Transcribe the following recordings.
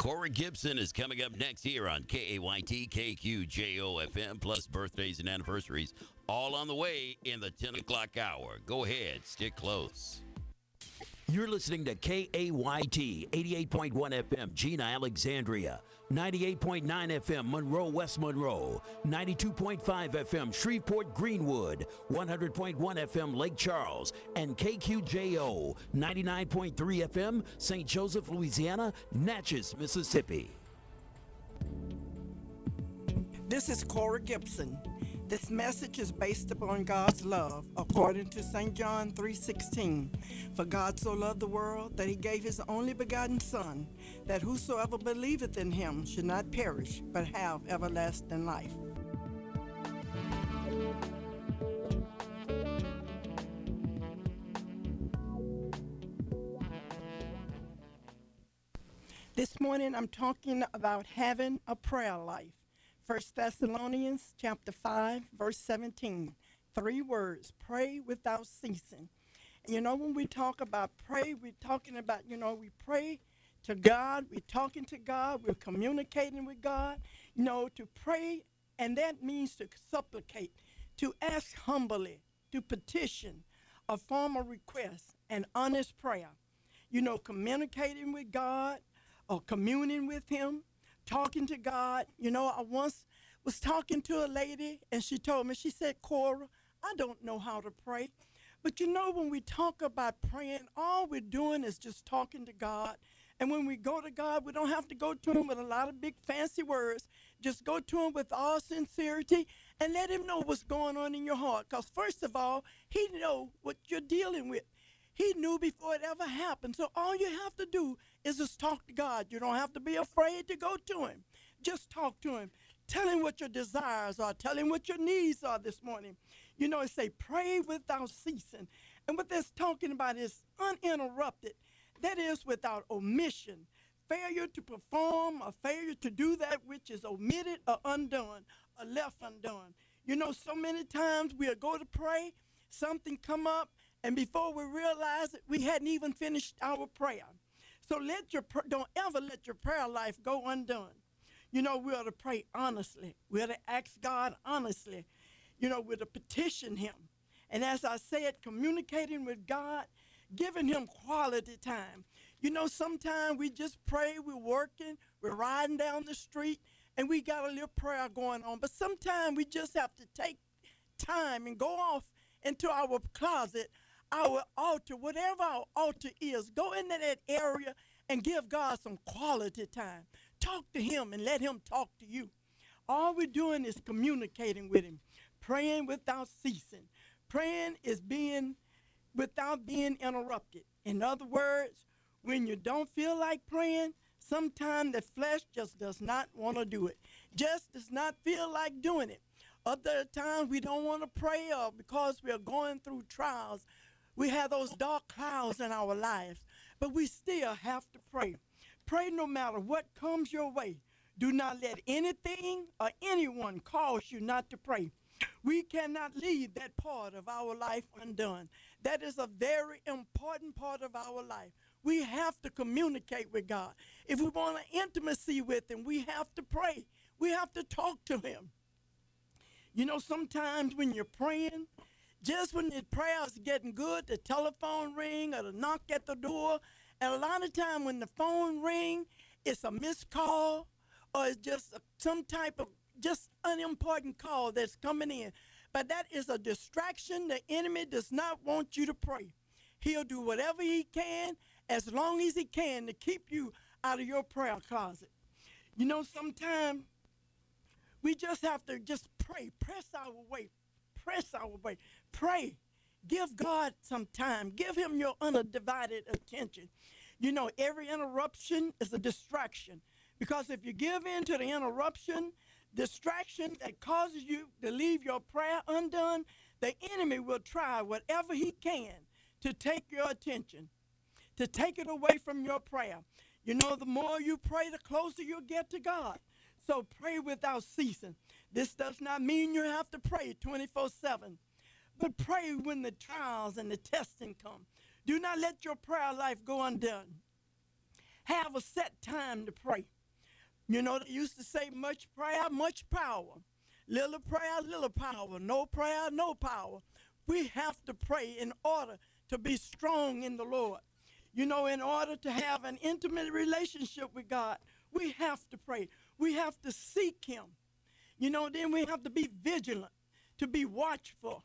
Cora Gibson is coming up next here on KAYT KQJO FM, plus birthdays and anniversaries, all on the way in the 10 o'clock hour. Go ahead, stick close. You're listening to KAYT 88.1 FM, Jena Alexandria, 98.9 FM, Monroe, West Monroe, 92.5 FM, Shreveport, Greenwood, 100.1 FM, Lake Charles, and KQJO, 99.3 FM, St. Joseph, Louisiana, Natchez, Mississippi. This is Cora Gibson. This message is based upon God's love, according to St. John 3:16. For God so loved the world that he gave his only begotten Son, that whosoever believeth in him should not perish, but have everlasting life. This morning I'm talking about having a prayer life. First Thessalonians chapter 5 verse 17. Three words, pray without ceasing. You know when we talk about pray, we're talking about, you know, we pray to God, we're talking to God, we're communicating with God. You know, to pray and that means to supplicate, to ask humbly, to petition, a formal request, an honest prayer. You know, communicating with God or communing with him talking to God. You know, I once was talking to a lady and she told me, she said, Cora, I don't know how to pray. But you know, when we talk about praying, all we're doing is just talking to God. And when we go to God, we don't have to go to Him with a lot of big fancy words. Just go to Him with all sincerity and let Him know what's going on in your heart. Because first of all, He know what you're dealing with. He knew before it ever happened. So all you have to do is just talk to God. You don't have to be afraid to go to Him. Just talk to Him. Tell Him what your desires are. Tell Him what your needs are this morning. You know, it say, pray without ceasing. And what that's talking about is uninterrupted. That is without omission. Failure to perform, a failure to do that which is omitted or undone, or left undone. You know, so many times we'll go to pray, something come up, and before we realized it, we hadn't even finished our prayer. So let your don't ever let your prayer life go undone. You know, we ought to pray honestly. We ought to ask God honestly. You know, we're to petition Him. And as I said, communicating with God, giving Him quality time. You know, sometimes we just pray, we're working, we're riding down the street, and we got a little prayer going on. But sometimes we just have to take time and go off into our closet our altar, whatever our altar is, go into that area and give God some quality time. Talk to Him and let Him talk to you. All we're doing is communicating with Him, praying without ceasing. Praying is being without being interrupted. In other words, when you don't feel like praying, sometimes the flesh just does not want to do it, just does not feel like doing it. Other times we don't want to pray or because we are going through trials we have those dark clouds in our lives, but we still have to pray. Pray no matter what comes your way. Do not let anything or anyone cause you not to pray. We cannot leave that part of our life undone. That is a very important part of our life. We have to communicate with God. If we want an intimacy with Him, we have to pray. We have to talk to Him. You know, sometimes when you're praying, just when the prayer's getting good, the telephone ring or the knock at the door, and a lot of time when the phone ring, it's a missed call or it's just some type of just unimportant call that's coming in. But that is a distraction. The enemy does not want you to pray. He'll do whatever he can as long as he can to keep you out of your prayer closet. You know, sometimes we just have to just pray, press our way, press our way. Pray. Give God some time. Give him your undivided attention. You know, every interruption is a distraction. Because if you give in to the interruption, distraction that causes you to leave your prayer undone, the enemy will try whatever he can to take your attention, to take it away from your prayer. You know, the more you pray, the closer you'll get to God. So pray without ceasing. This does not mean you have to pray 24 7. But pray when the trials and the testing come. Do not let your prayer life go undone. have a set time to pray. You know, they used to say much prayer, much power. Little prayer, little power. No prayer, no power. We have to pray in order to be strong in the Lord. You know, in order to have an intimate relationship with God, we have to pray. We have to seek Him. You know, then we have to be vigilant, to be watchful,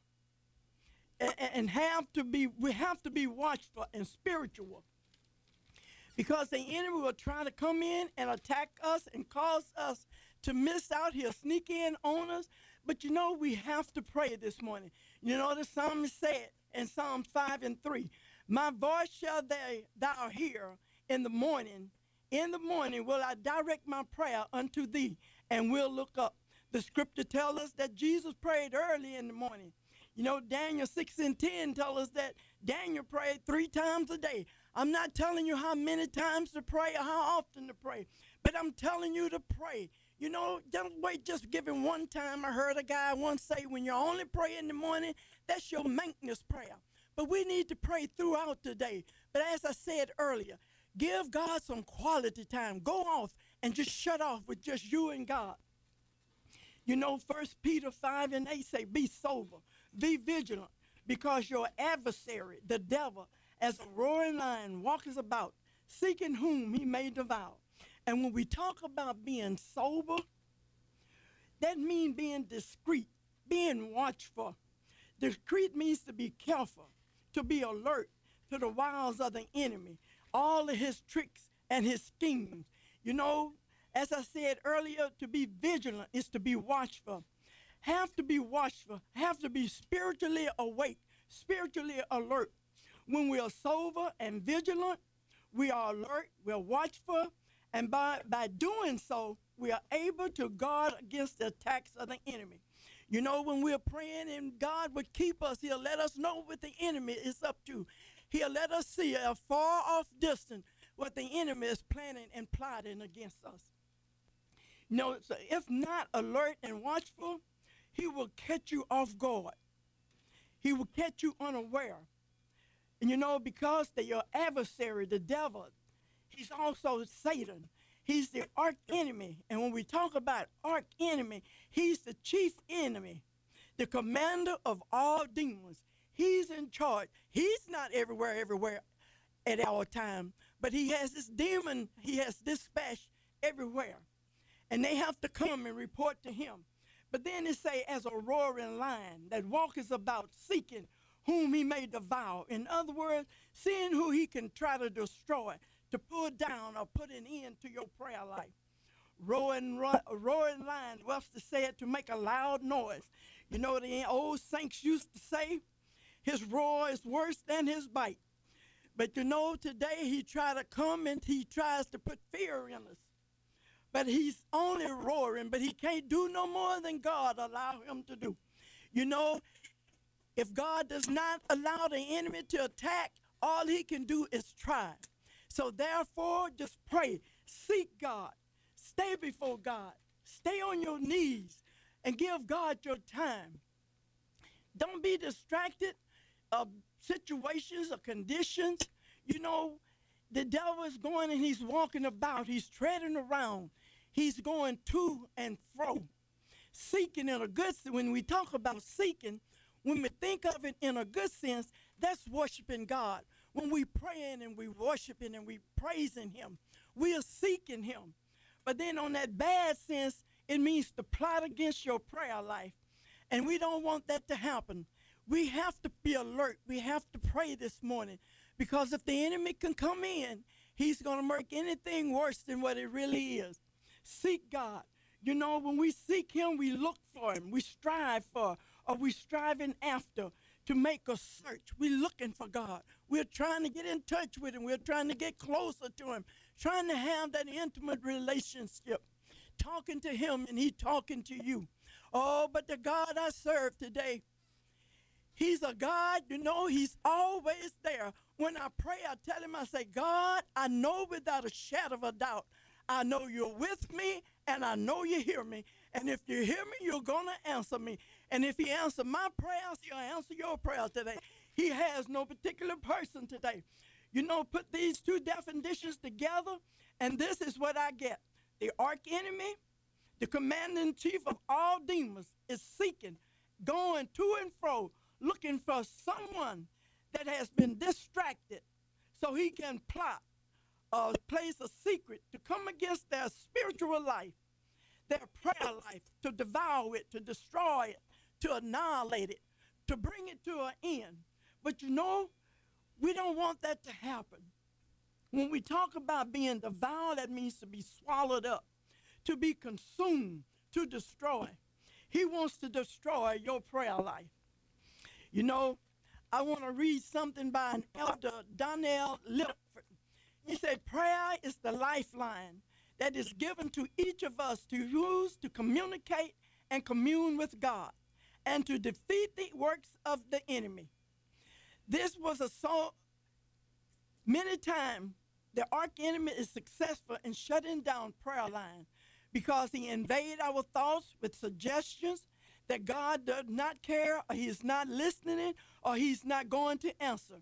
and have to be, we have to be watchful and spiritual. Because the enemy will try to come in and attack us and cause us to miss out. He'll sneak in on us. But you know, we have to pray this morning. You know, the psalmist said in Psalm 5 and 3 My voice shall they, thou hear in the morning. In the morning will I direct my prayer unto thee and will look up. The scripture tells us that Jesus prayed early in the morning. You know, Daniel 6 and 10 tell us that Daniel prayed three times a day. I'm not telling you how many times to pray or how often to pray, but I'm telling you to pray. You know, don't wait just giving one time. I heard a guy once say, when you only pray in the morning, that's your maintenance prayer. But we need to pray throughout the day. But as I said earlier, give God some quality time. Go off and just shut off with just you and God. You know, First Peter 5 and 8 say, be sober, be vigilant, because your adversary, the devil, as a roaring lion, walks about, seeking whom he may devour. And when we talk about being sober, that means being discreet, being watchful. Discreet means to be careful, to be alert to the wiles of the enemy, all of his tricks and his schemes. You know, as I said earlier, to be vigilant is to be watchful. Have to be watchful, have to be spiritually awake, spiritually alert. When we are sober and vigilant, we are alert, we're watchful, and by, by doing so, we are able to guard against the attacks of the enemy. You know, when we're praying and God would keep us, He'll let us know what the enemy is up to. He'll let us see a far off distance what the enemy is planning and plotting against us. So if not alert and watchful, he will catch you off guard. He will catch you unaware. And you know, because the, your adversary, the devil, he's also Satan. He's the arch enemy. And when we talk about arch enemy, he's the chief enemy, the commander of all demons. He's in charge. He's not everywhere, everywhere at our time, but he has this demon, he has dispatched everywhere. And they have to come and report to him. But then it say, as a roaring lion that walketh about seeking whom he may devour. In other words, seeing who he can try to destroy, to pull down or put an end to your prayer life. Roaring, roaring lion, what's said, to make a loud noise. You know the old saints used to say, his roar is worse than his bite. But you know, today he try to come and he tries to put fear in us. But he's only roaring, but he can't do no more than God allow him to do. You know, if God does not allow the enemy to attack, all he can do is try. So therefore, just pray, seek God, stay before God, stay on your knees, and give God your time. Don't be distracted of situations or conditions. You know, the devil is going and he's walking about, he's treading around, he's going to and fro, seeking in a good sense. when we talk about seeking, when we think of it in a good sense, that's worshiping God. When we praying and we worshiping and we praising Him, we are seeking Him. But then on that bad sense, it means to plot against your prayer life. And we don't want that to happen. We have to be alert. We have to pray this morning because if the enemy can come in, he's going to make anything worse than what it really is. Seek God. You know, when we seek Him, we look for Him, we strive for are we striving after to make a search? We're looking for God. We're trying to get in touch with Him. We're trying to get closer to Him, trying to have that intimate relationship, talking to Him and He talking to you. Oh, but the God I serve today, He's a God, you know, He's always there. When I pray, I tell Him, I say, God, I know without a shadow of a doubt, I know you're with me and I know you hear me. And if you hear me, you're going to answer me. And if he answers my prayers, he'll answer your prayers today. He has no particular person today. You know, put these two definitions together, and this is what I get. The arch enemy, the commander in chief of all demons, is seeking, going to and fro, looking for someone that has been distracted so he can plot or place a secret to come against their spiritual life, their prayer life, to devour it, to destroy it, to annihilate it, to bring it to an end. But you know, we don't want that to happen. When we talk about being devoured, that means to be swallowed up, to be consumed, to destroy. He wants to destroy your prayer life. You know, I want to read something by an elder, Donnell Lipford. He said, Prayer is the lifeline that is given to each of us to use to communicate and commune with God and to defeat the works of the enemy. This was a so many times the arch enemy is successful in shutting down prayer line because he invade our thoughts with suggestions that God does not care or he is not listening or he's not going to answer.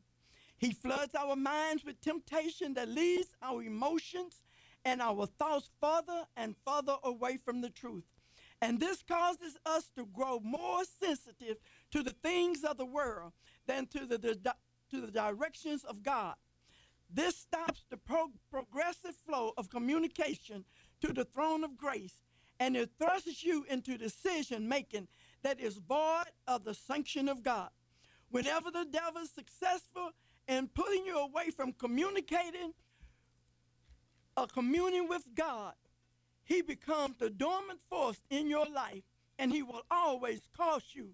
He floods our minds with temptation that leads our emotions and our thoughts further and further away from the truth. And this causes us to grow more sensitive to the things of the world than to the, the to the directions of God. This stops the pro- progressive flow of communication to the throne of grace and it thrusts you into decision making that is void of the sanction of God. Whenever the devil is successful in pulling you away from communicating or communing with God, he becomes the dormant force in your life, and he will always cause you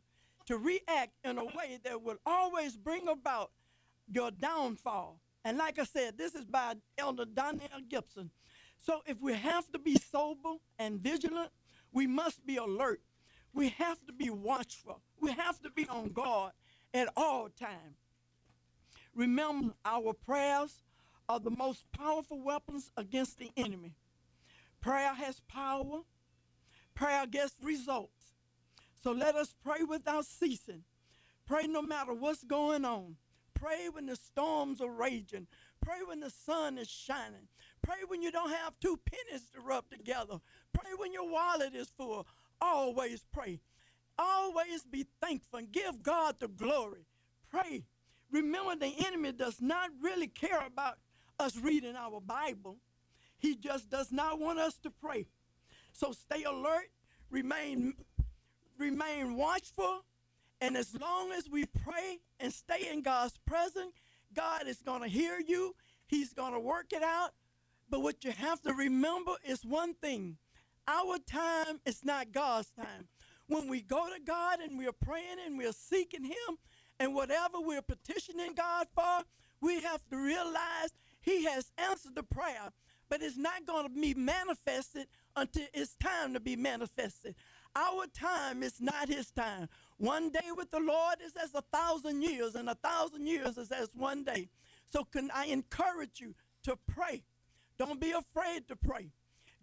to react in a way that will always bring about your downfall. And like I said, this is by Elder Donnell Gibson. So if we have to be sober and vigilant, we must be alert. We have to be watchful. We have to be on guard at all times. Remember, our prayers are the most powerful weapons against the enemy. Prayer has power. Prayer gets results. So let us pray without ceasing. Pray no matter what's going on. Pray when the storms are raging. Pray when the sun is shining. Pray when you don't have two pennies to rub together. Pray when your wallet is full. Always pray. Always be thankful and give God the glory. Pray. Remember, the enemy does not really care about us reading our Bible. He just does not want us to pray. So stay alert, remain remain watchful, and as long as we pray and stay in God's presence, God is going to hear you. He's going to work it out. But what you have to remember is one thing. Our time is not God's time. When we go to God and we're praying and we're seeking him and whatever we're petitioning God for, we have to realize he has answered the prayer but it's not going to be manifested until it's time to be manifested. Our time is not his time. One day with the Lord is as a thousand years, and a thousand years is as one day. So, can I encourage you to pray? Don't be afraid to pray.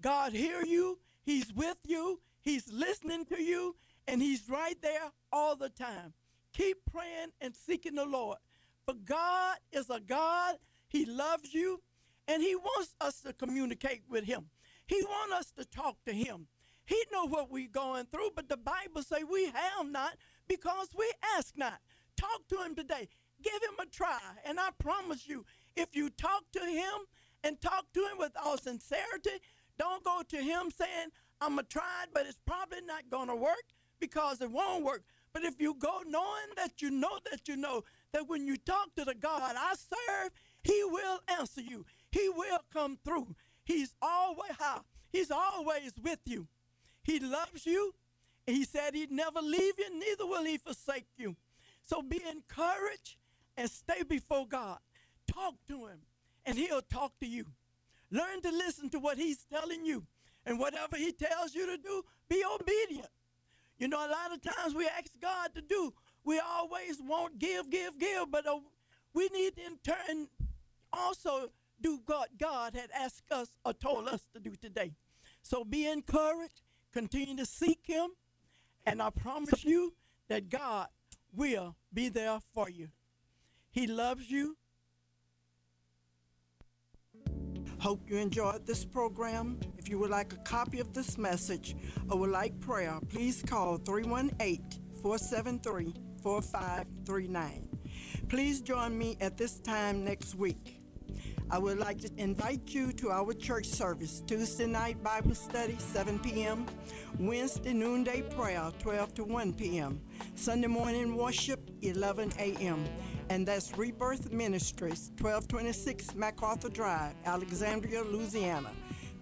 God hear you. He's with you. He's listening to you, and He's right there all the time. Keep praying and seeking the Lord. For God is a God. He loves you. And he wants us to communicate with him. He wants us to talk to him. He know what we're going through, but the Bible say we have not because we ask not. Talk to him today. Give him a try. And I promise you, if you talk to him and talk to him with all sincerity, don't go to him saying, I'm to try it, but it's probably not going to work because it won't work. But if you go knowing that you know that you know that when you talk to the God I serve, he will answer you. He will come through. He's always how? He's always with you. He loves you. He said he'd never leave you, neither will he forsake you. So be encouraged and stay before God. Talk to him, and he'll talk to you. Learn to listen to what he's telling you. And whatever he tells you to do, be obedient. You know, a lot of times we ask God to do, we always want give, give, give, but uh, we need in turn also do what God had asked us or told us to do today. So be encouraged, continue to seek Him, and I promise you that God will be there for you. He loves you, Hope you enjoyed this program. If you would like a copy of this message or would like prayer, please call 318 473 4539. Please join me at this time next week. I would like to invite you to our church service Tuesday night Bible study, 7 p.m., Wednesday noonday prayer, 12 to 1 p.m., Sunday morning worship, 11 a.m., and that's Rebirth Ministries, 1226 MacArthur Drive, Alexandria, Louisiana.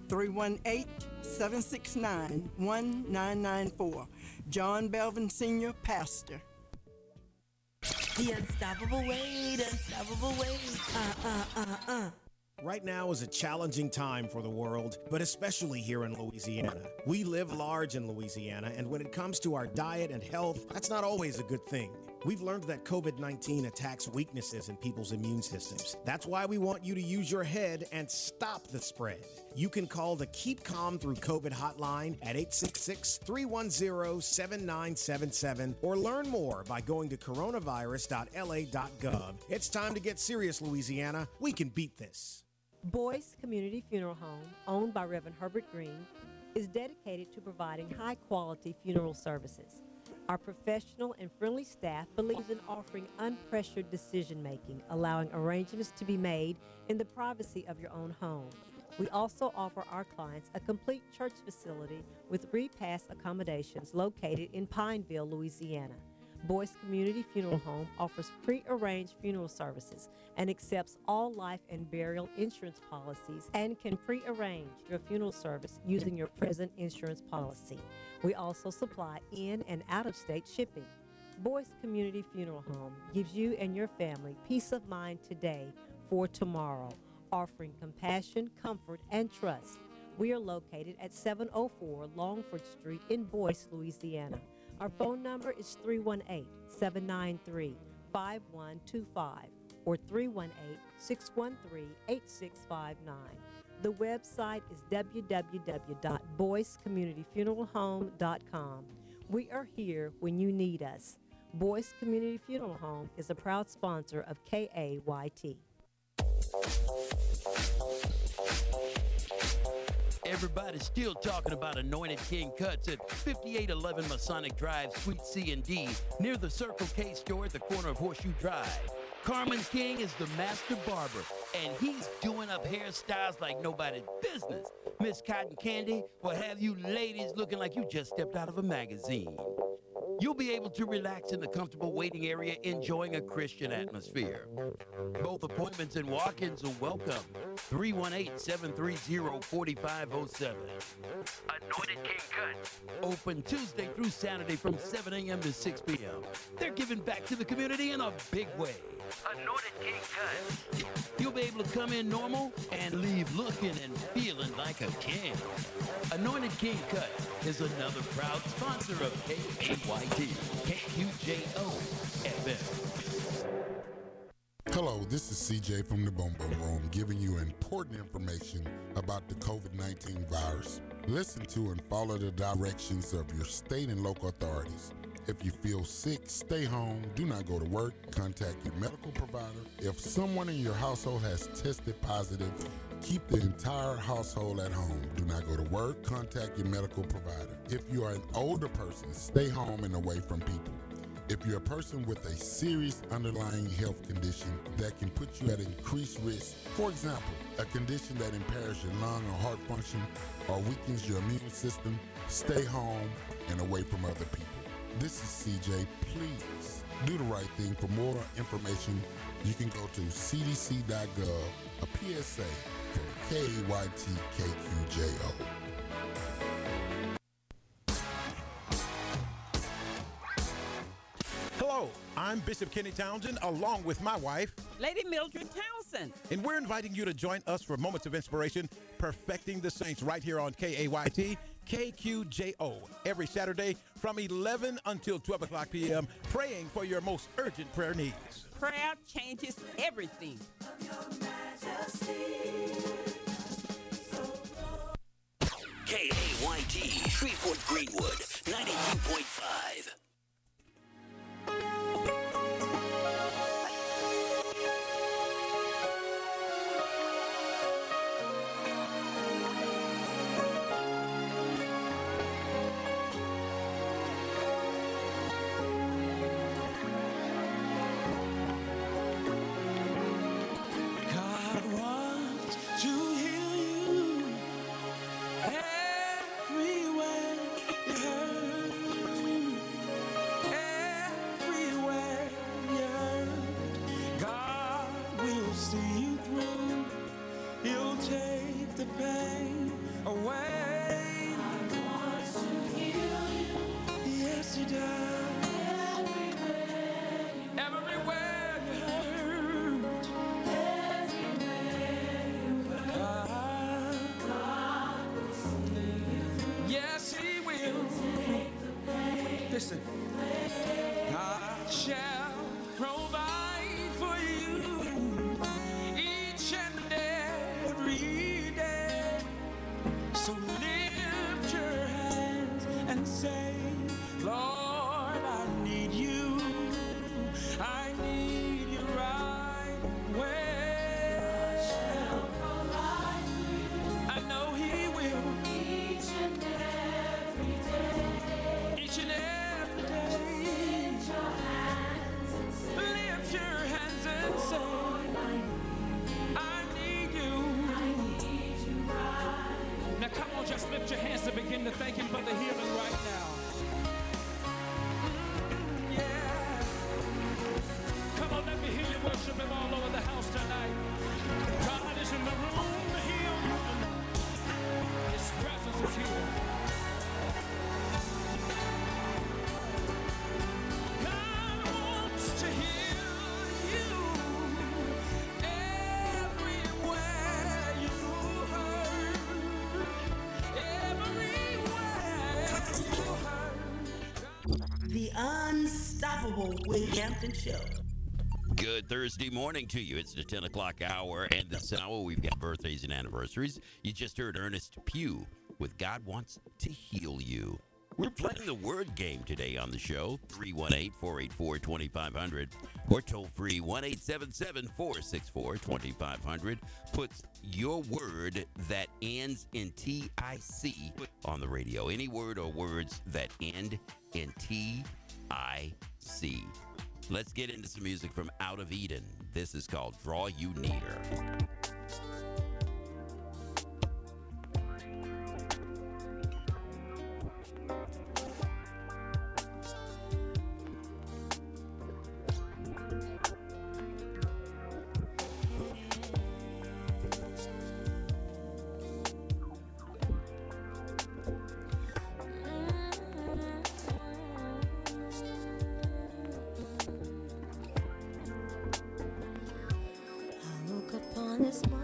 318 769 1994. John Belvin Sr., Pastor. The unstoppable weight, unstoppable weight. Uh, uh, uh, uh. Right now is a challenging time for the world, but especially here in Louisiana. We live large in Louisiana, and when it comes to our diet and health, that's not always a good thing. We've learned that COVID 19 attacks weaknesses in people's immune systems. That's why we want you to use your head and stop the spread. You can call the Keep Calm Through COVID hotline at 866 310 7977 or learn more by going to coronavirus.la.gov. It's time to get serious, Louisiana. We can beat this. Boyce Community Funeral Home, owned by Reverend Herbert Green, is dedicated to providing high quality funeral services. Our professional and friendly staff believes in offering unpressured decision making, allowing arrangements to be made in the privacy of your own home. We also offer our clients a complete church facility with repass accommodations located in Pineville, Louisiana. Boyce Community Funeral mm. Home offers pre-arranged funeral services and accepts all life and burial insurance policies and can pre-arrange your funeral service using your present insurance policy. We also supply in and out of state shipping. Boyce Community Funeral Home gives you and your family peace of mind today for tomorrow, offering compassion, comfort, and trust. We are located at 704 Longford Street in Boyce, Louisiana. Our phone number is 318 793 5125 or 318 613 8659. The website is www.boycecommunityfuneralhome.com. We are here when you need us. Boyce Community Funeral Home is a proud sponsor of KAYT. Everybody's still talking about Anointed King Cuts at 5811 Masonic Drive, Suite C and D, near the Circle K store at the corner of Horseshoe Drive. Carmen King is the master barber, and he's doing up hairstyles like nobody's business. Miss Cotton Candy will have you ladies looking like you just stepped out of a magazine. You'll be able to relax in the comfortable waiting area, enjoying a Christian atmosphere. Both appointments and walk ins are welcome. 318 730 4507. Anointed King Cuts. Open Tuesday through Saturday from 7 a.m. to 6 p.m. They're giving back to the community in a big way. Anointed King Cuts. You'll be able to come in normal and leave looking and feeling like a king. Anointed King Cuts is another proud sponsor of KQJO FM. Hello, this is CJ from the Boom Boom Room giving you important information about the COVID 19 virus. Listen to and follow the directions of your state and local authorities. If you feel sick, stay home, do not go to work, contact your medical provider. If someone in your household has tested positive, keep the entire household at home. Do not go to work, contact your medical provider. If you are an older person, stay home and away from people. If you're a person with a serious underlying health condition that can put you at increased risk, for example, a condition that impairs your lung or heart function or weakens your immune system, stay home and away from other people. This is CJ. Please do the right thing. For more information, you can go to cdc.gov, a PSA from KYTKQJO. Hello, I'm Bishop Kenny Townsend along with my wife, Lady Mildred Townsend. and we're inviting you to join us for moments of inspiration, perfecting the saints right here on KAYT. KQJO every Saturday from 11 until 12 o'clock p.m., praying for your most urgent prayer needs. Prayer changes everything. KAYT, Shreveport Greenwood, 92.5. Show. Good Thursday morning to you. It's the 10 o'clock hour, and this hour oh, we've got birthdays and anniversaries. You just heard Ernest Pugh with God Wants to Heal You. We're playing the word game today on the show 318 484 2500 or toll free 1 877 464 2500. Puts your word that ends in TIC on the radio. Any word or words that end in TIC. Let's get into some music from Out of Eden. This is called Draw You This as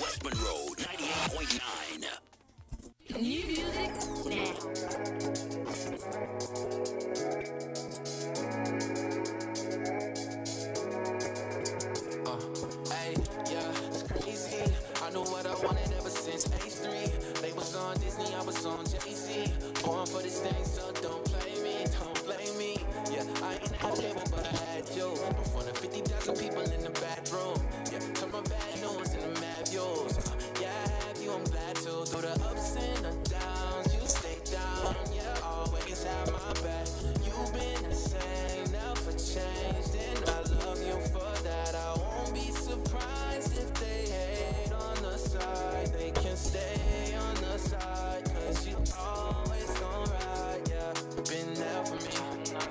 West Monroe, 98.9. New music.